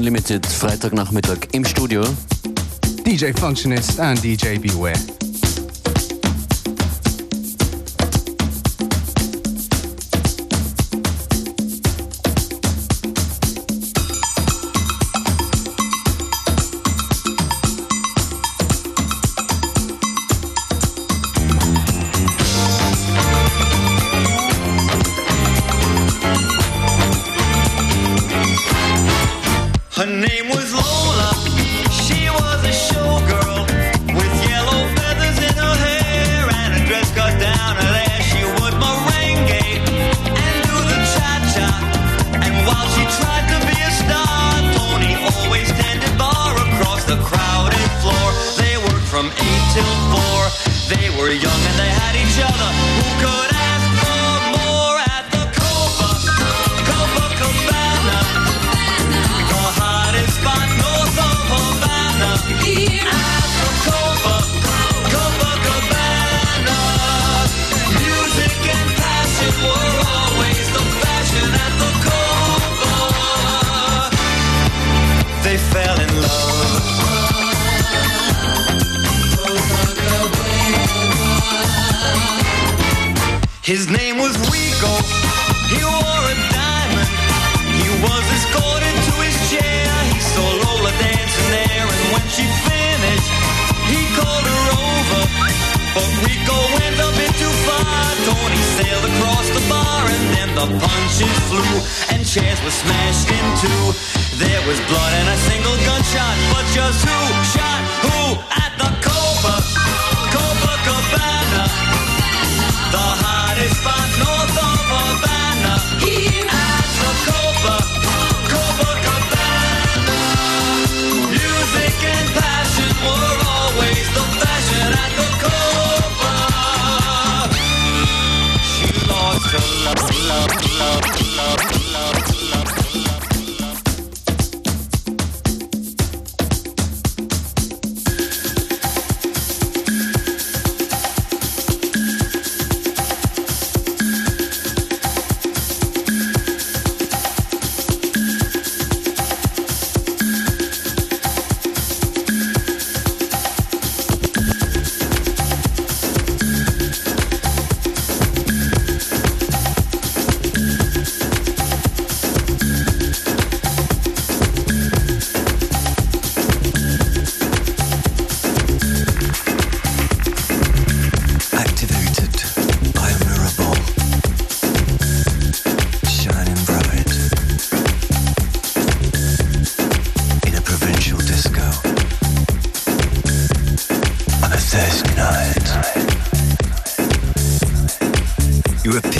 Unlimited, Freitagnachmittag im Studio. DJ Functionist and DJ Beware. punches flew and chairs were smashed in two. There was blood and a single gunshot, but just who shot who at the you a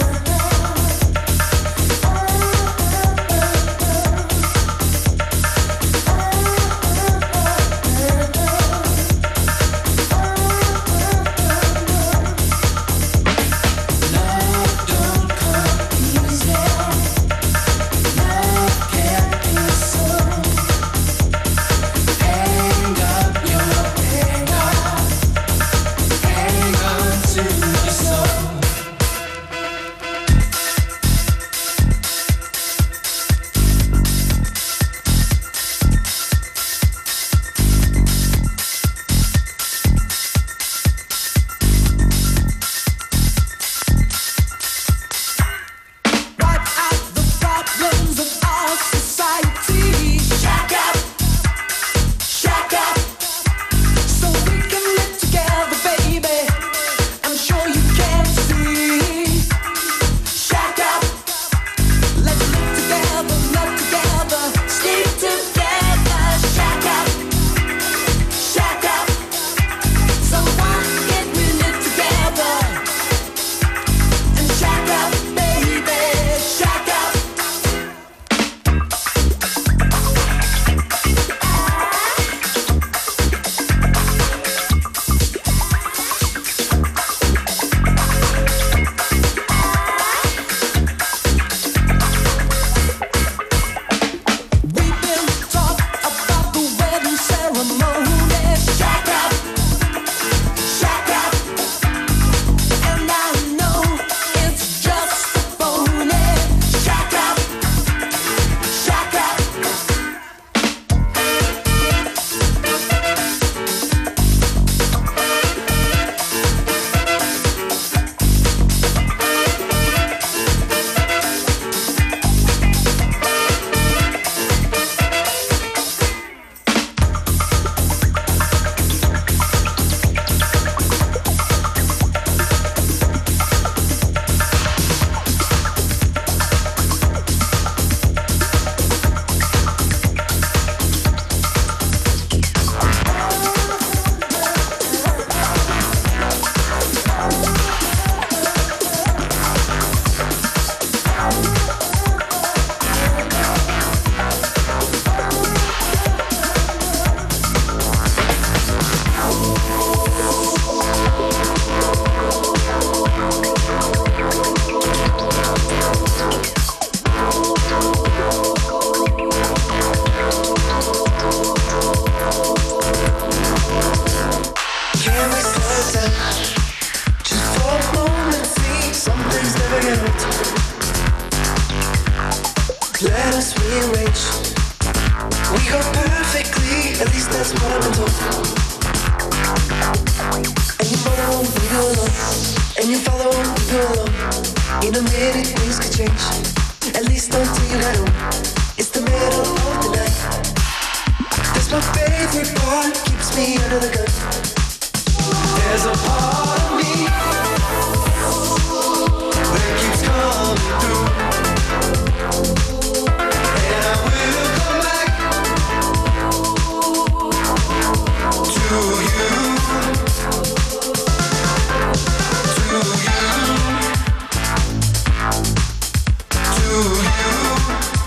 you.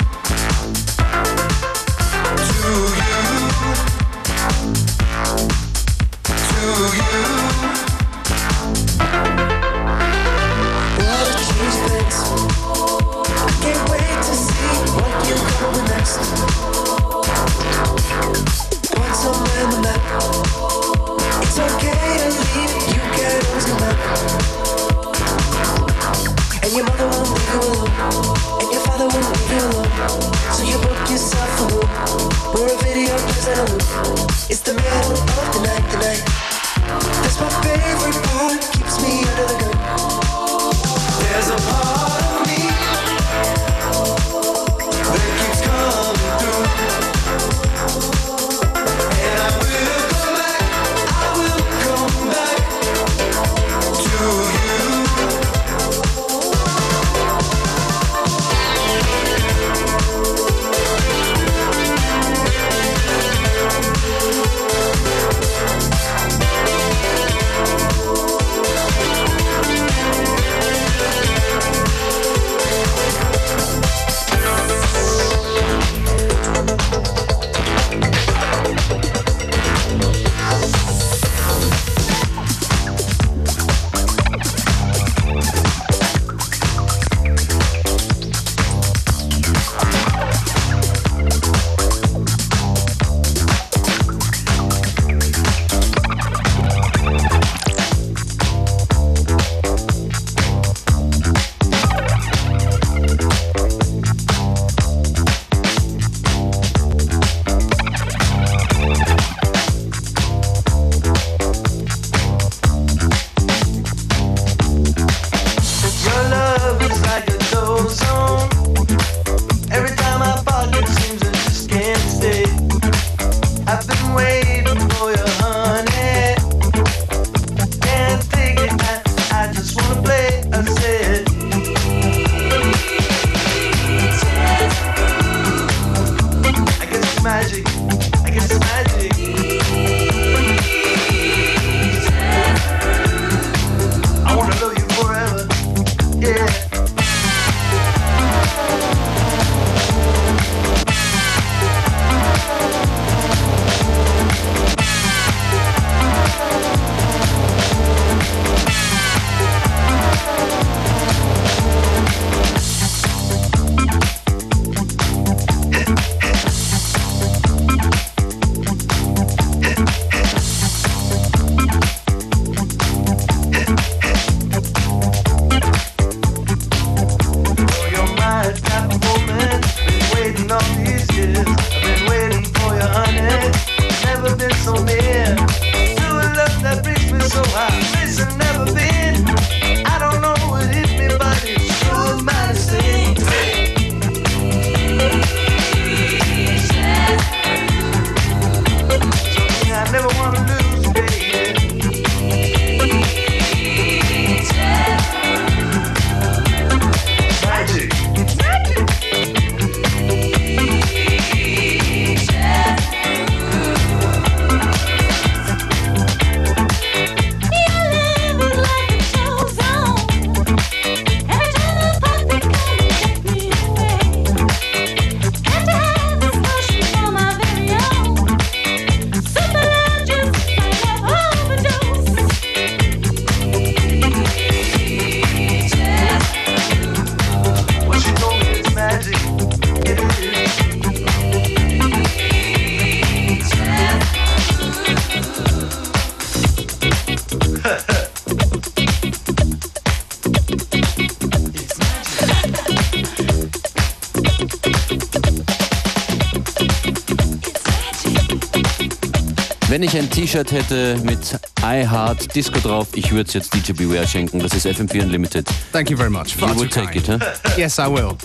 Ich ein T-Shirt hätte mit I Heart Disco drauf, ich würde es jetzt DJ Beware schenken. Das ist FM4 Unlimited. Thank you very much. Far You will take kind. it, huh? Yes, I will.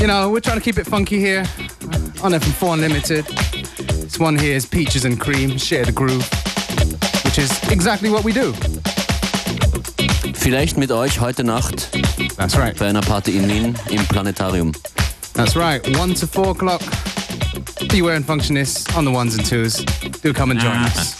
You know, we're trying to keep it funky here on FM4 Unlimited. This one here is Peaches and Cream, Share the Groove, which is exactly what we do. Vielleicht mit euch heute Nacht That's right. bei einer Party in Wien im Planetarium. That's right. 1 to 4 o'clock. Beware and Functionists on the ones and twos. Do come and join ah. us.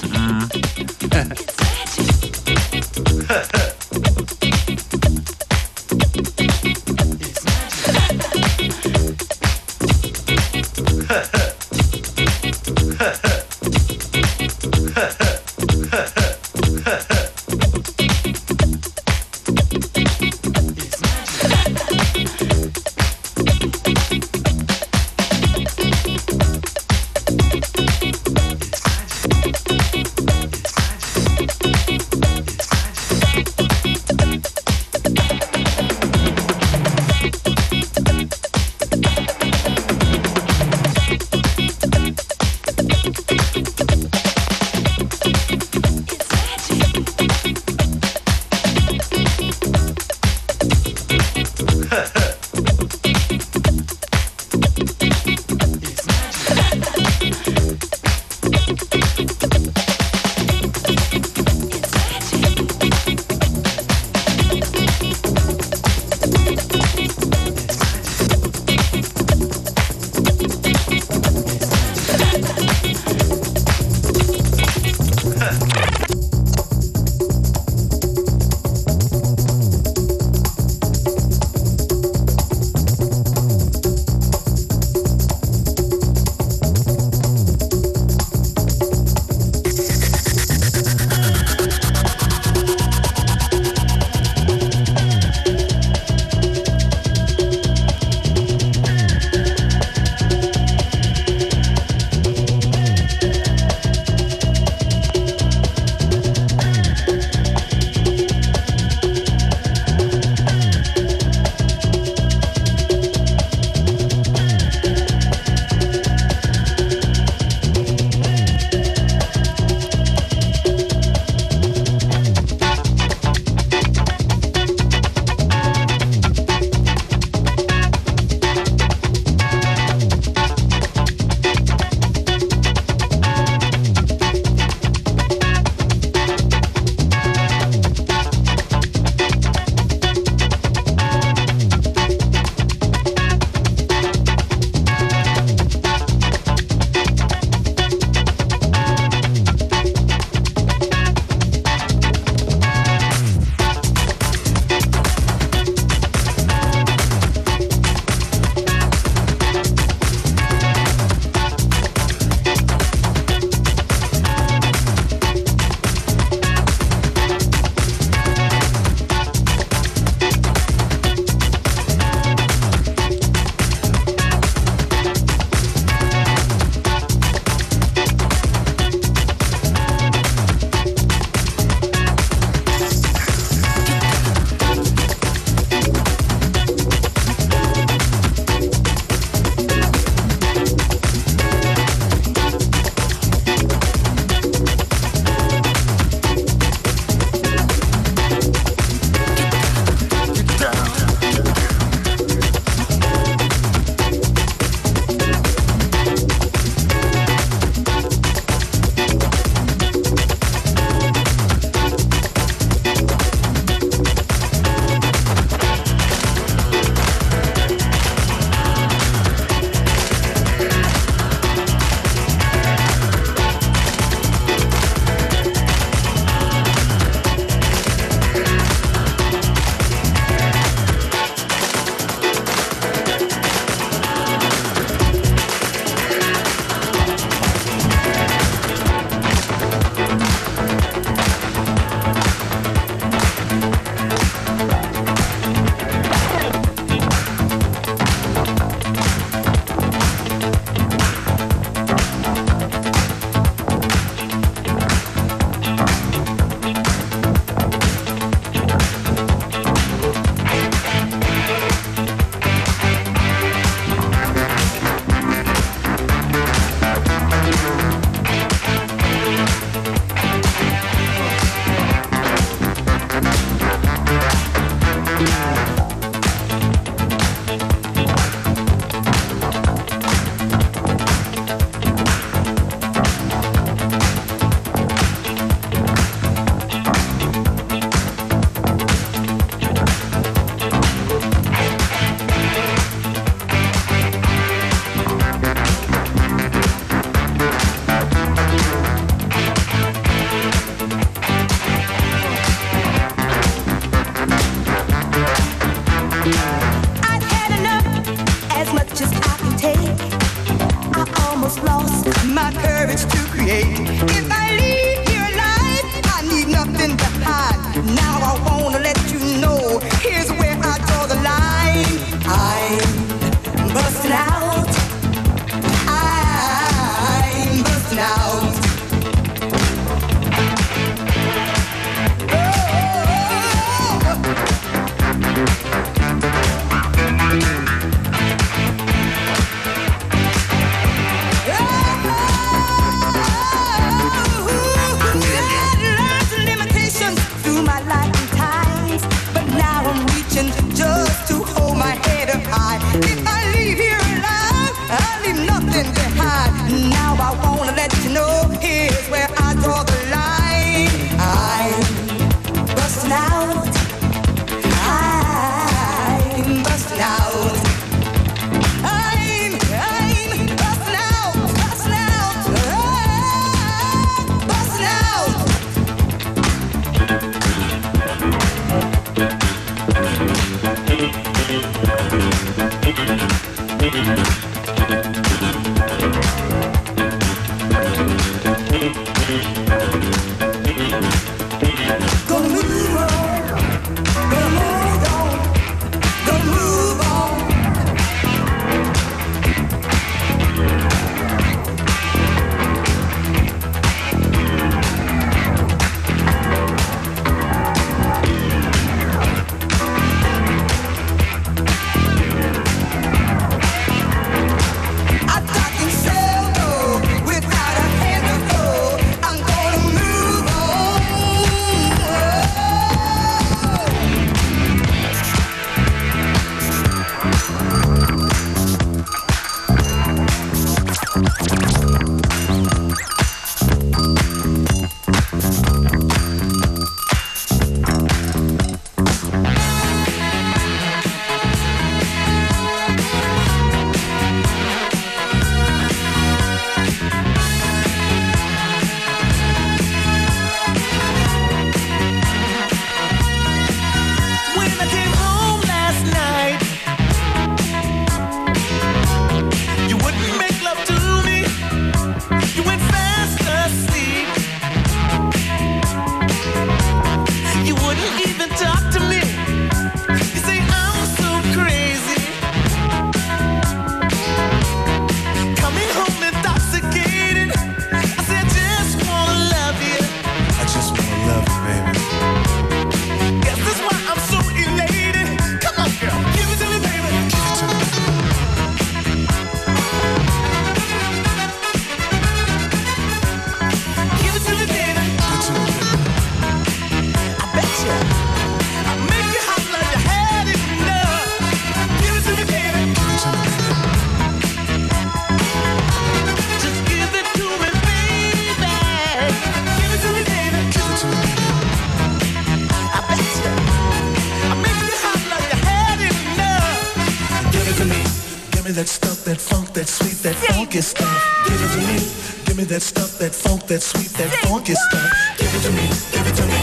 that stuff, that funk, that sweet, that funky stuff. Give it to me. Give me that stuff, that funk, that sweet, that funky stuff. Give it to me. Give it to me.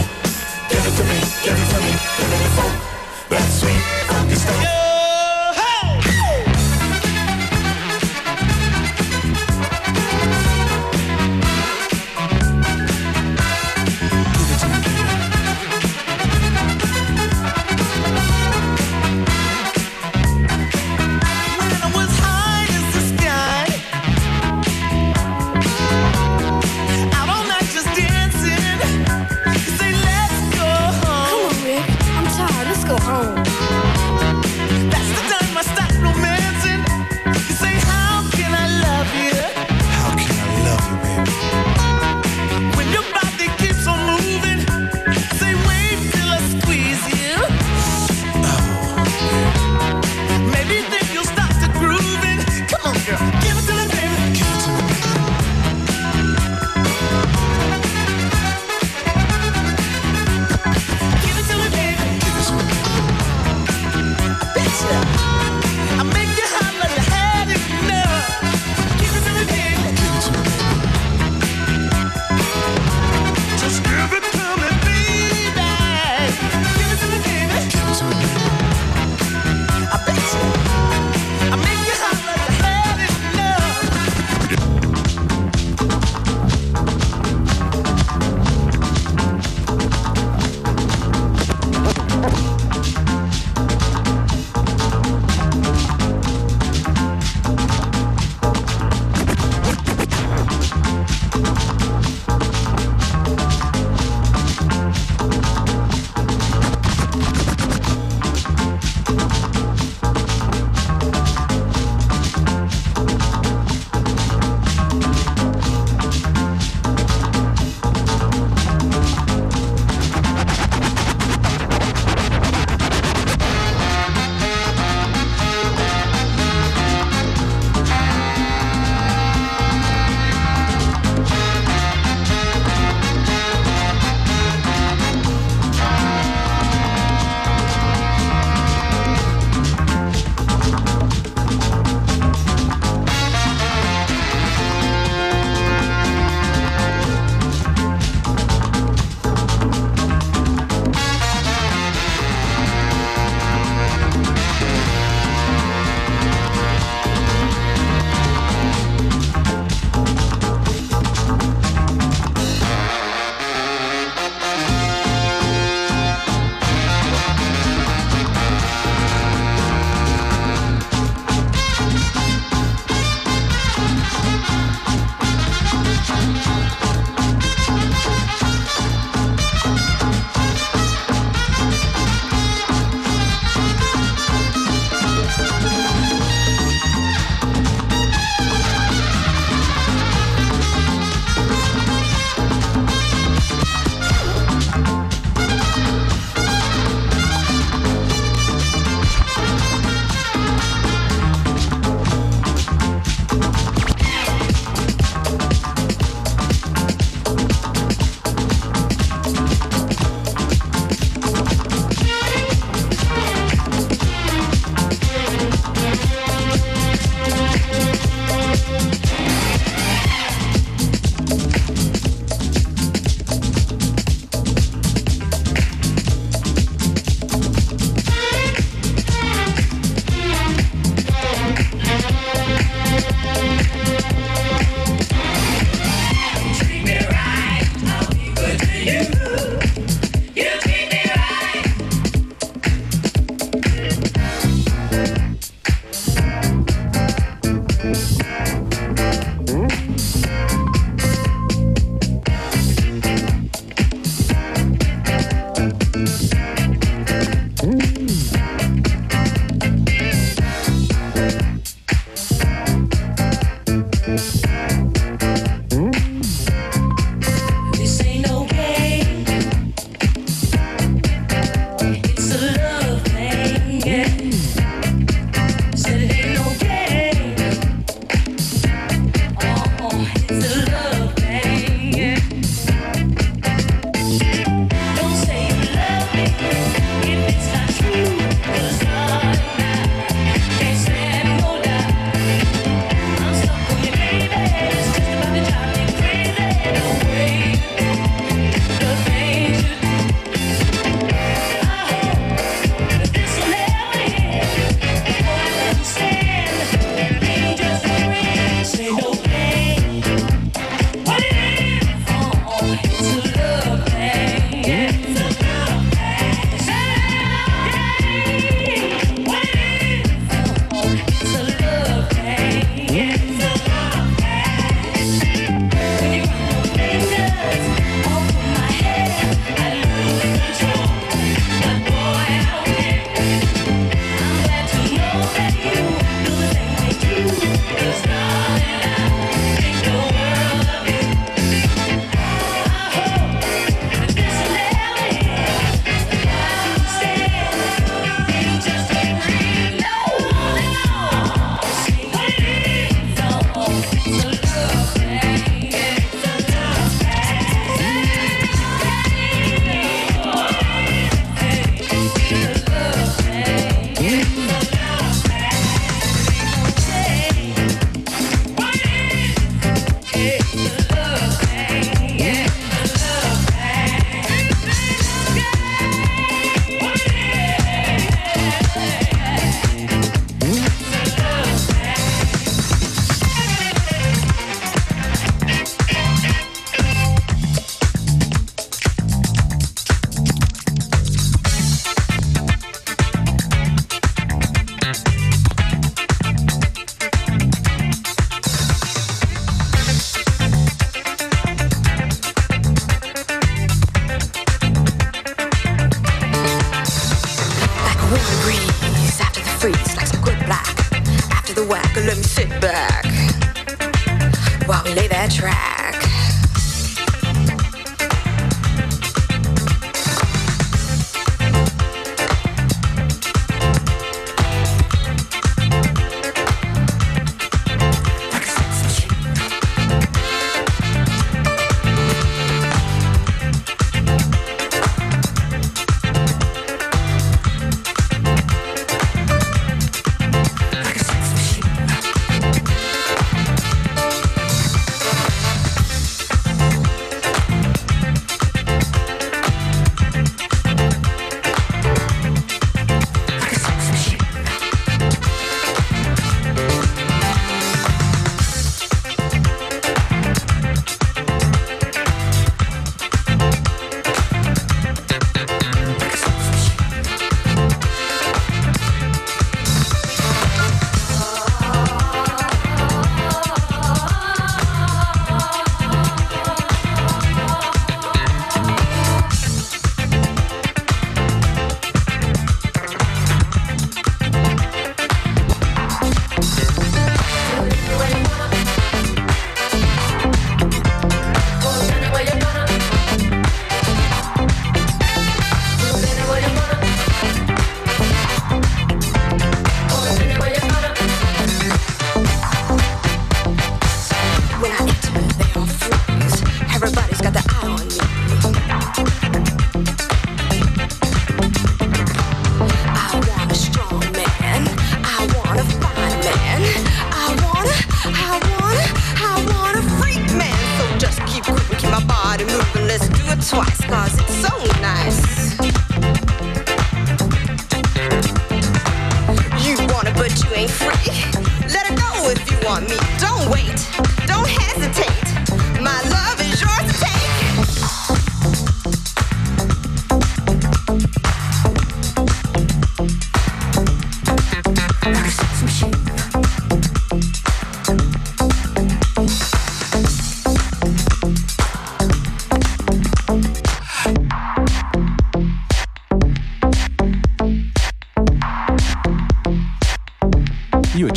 Give it to me. Give it to me. Give me the funk, that sweet.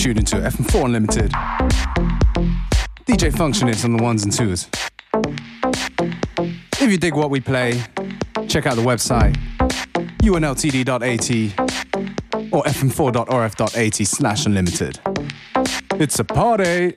Unlimited. DJ Functionist on the ones and twos. If you dig what we play, check out the website unltd.at or fm4.rf.at slash unlimited. It's a party!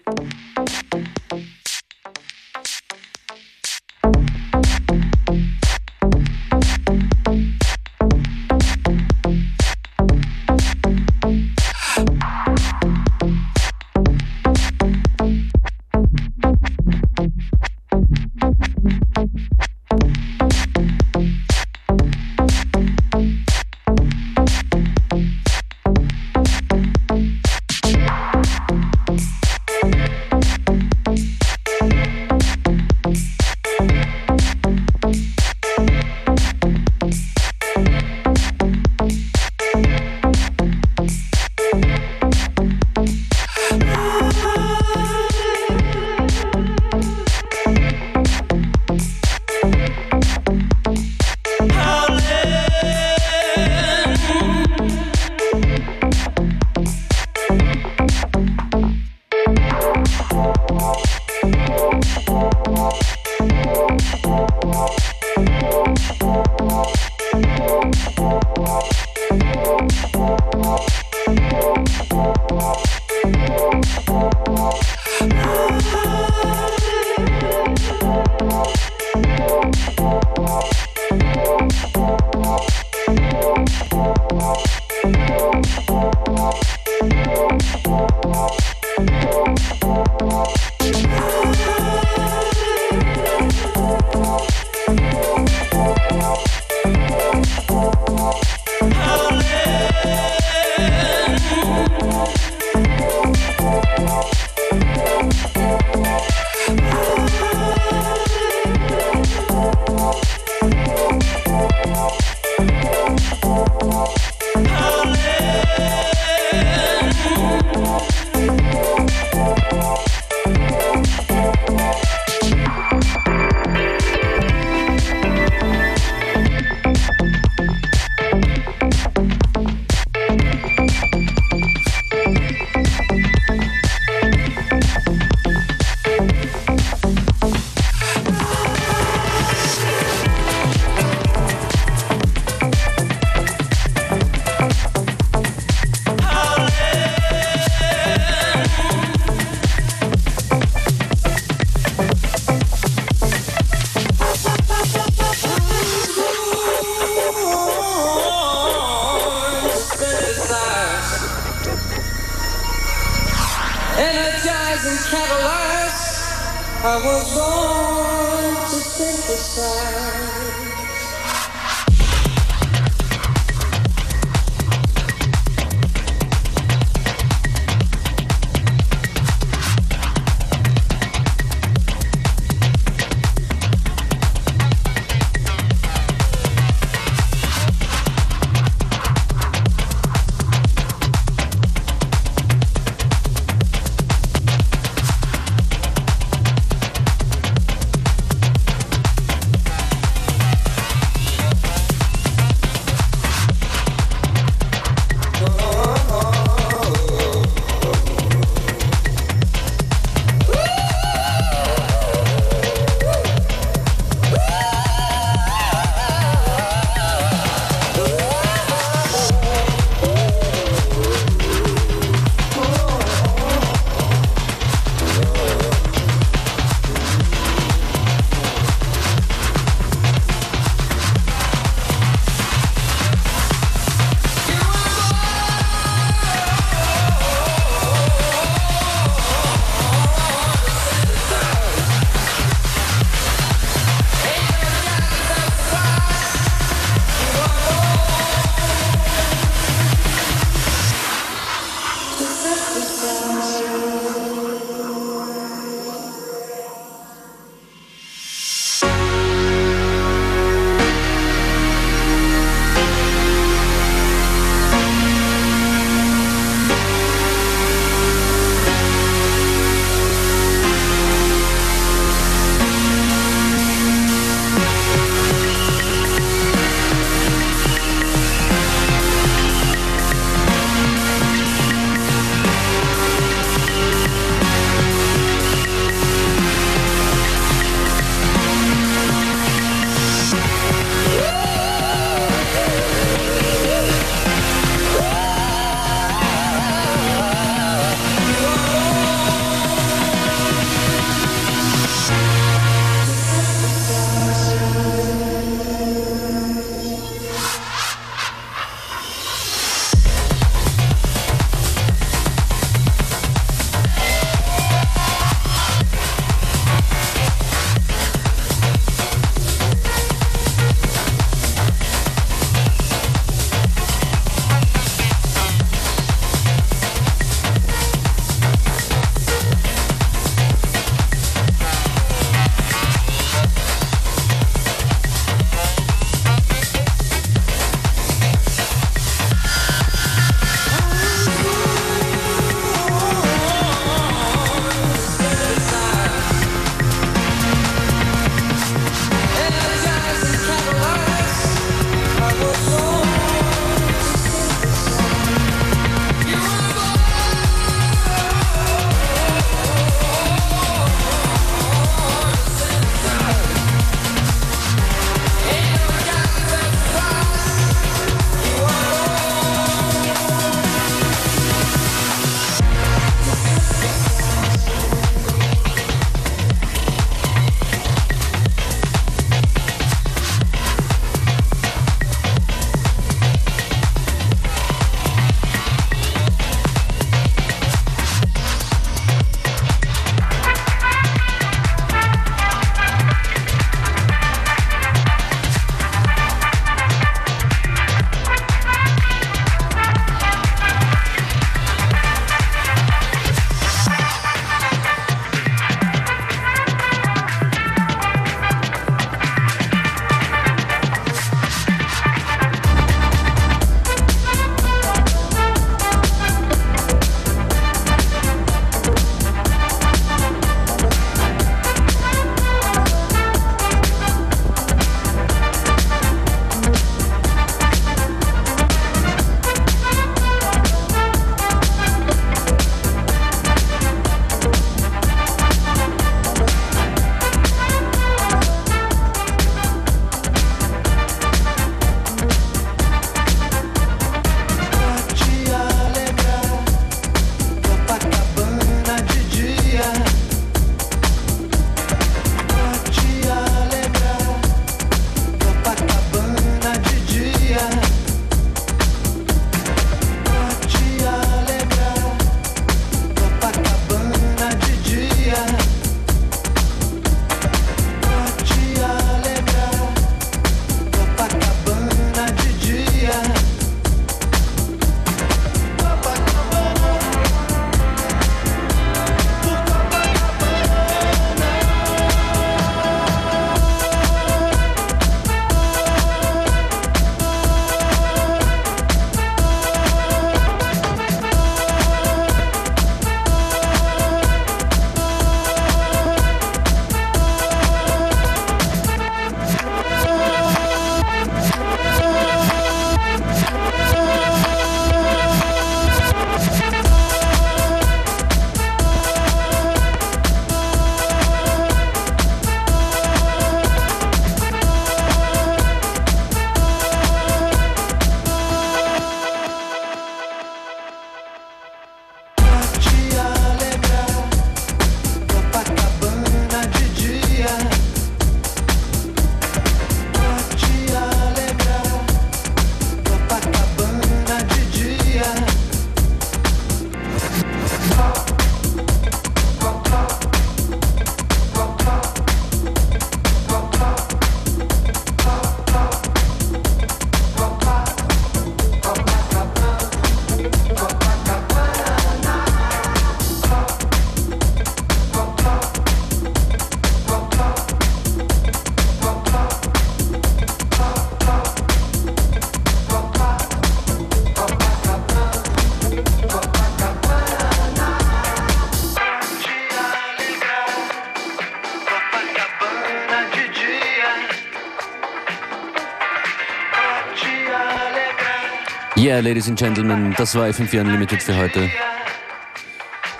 Ladies and gentlemen, das war FM4 Unlimited für heute.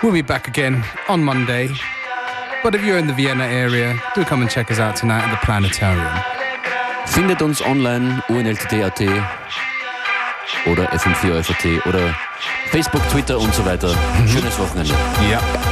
We'll be back again on Monday. But if you're in the Vienna area, do come and check us out tonight at the Planetarium. Findet uns online, unltt.at oder fm4 oder Facebook, Twitter und so weiter. Schönes Wochenende. Yep.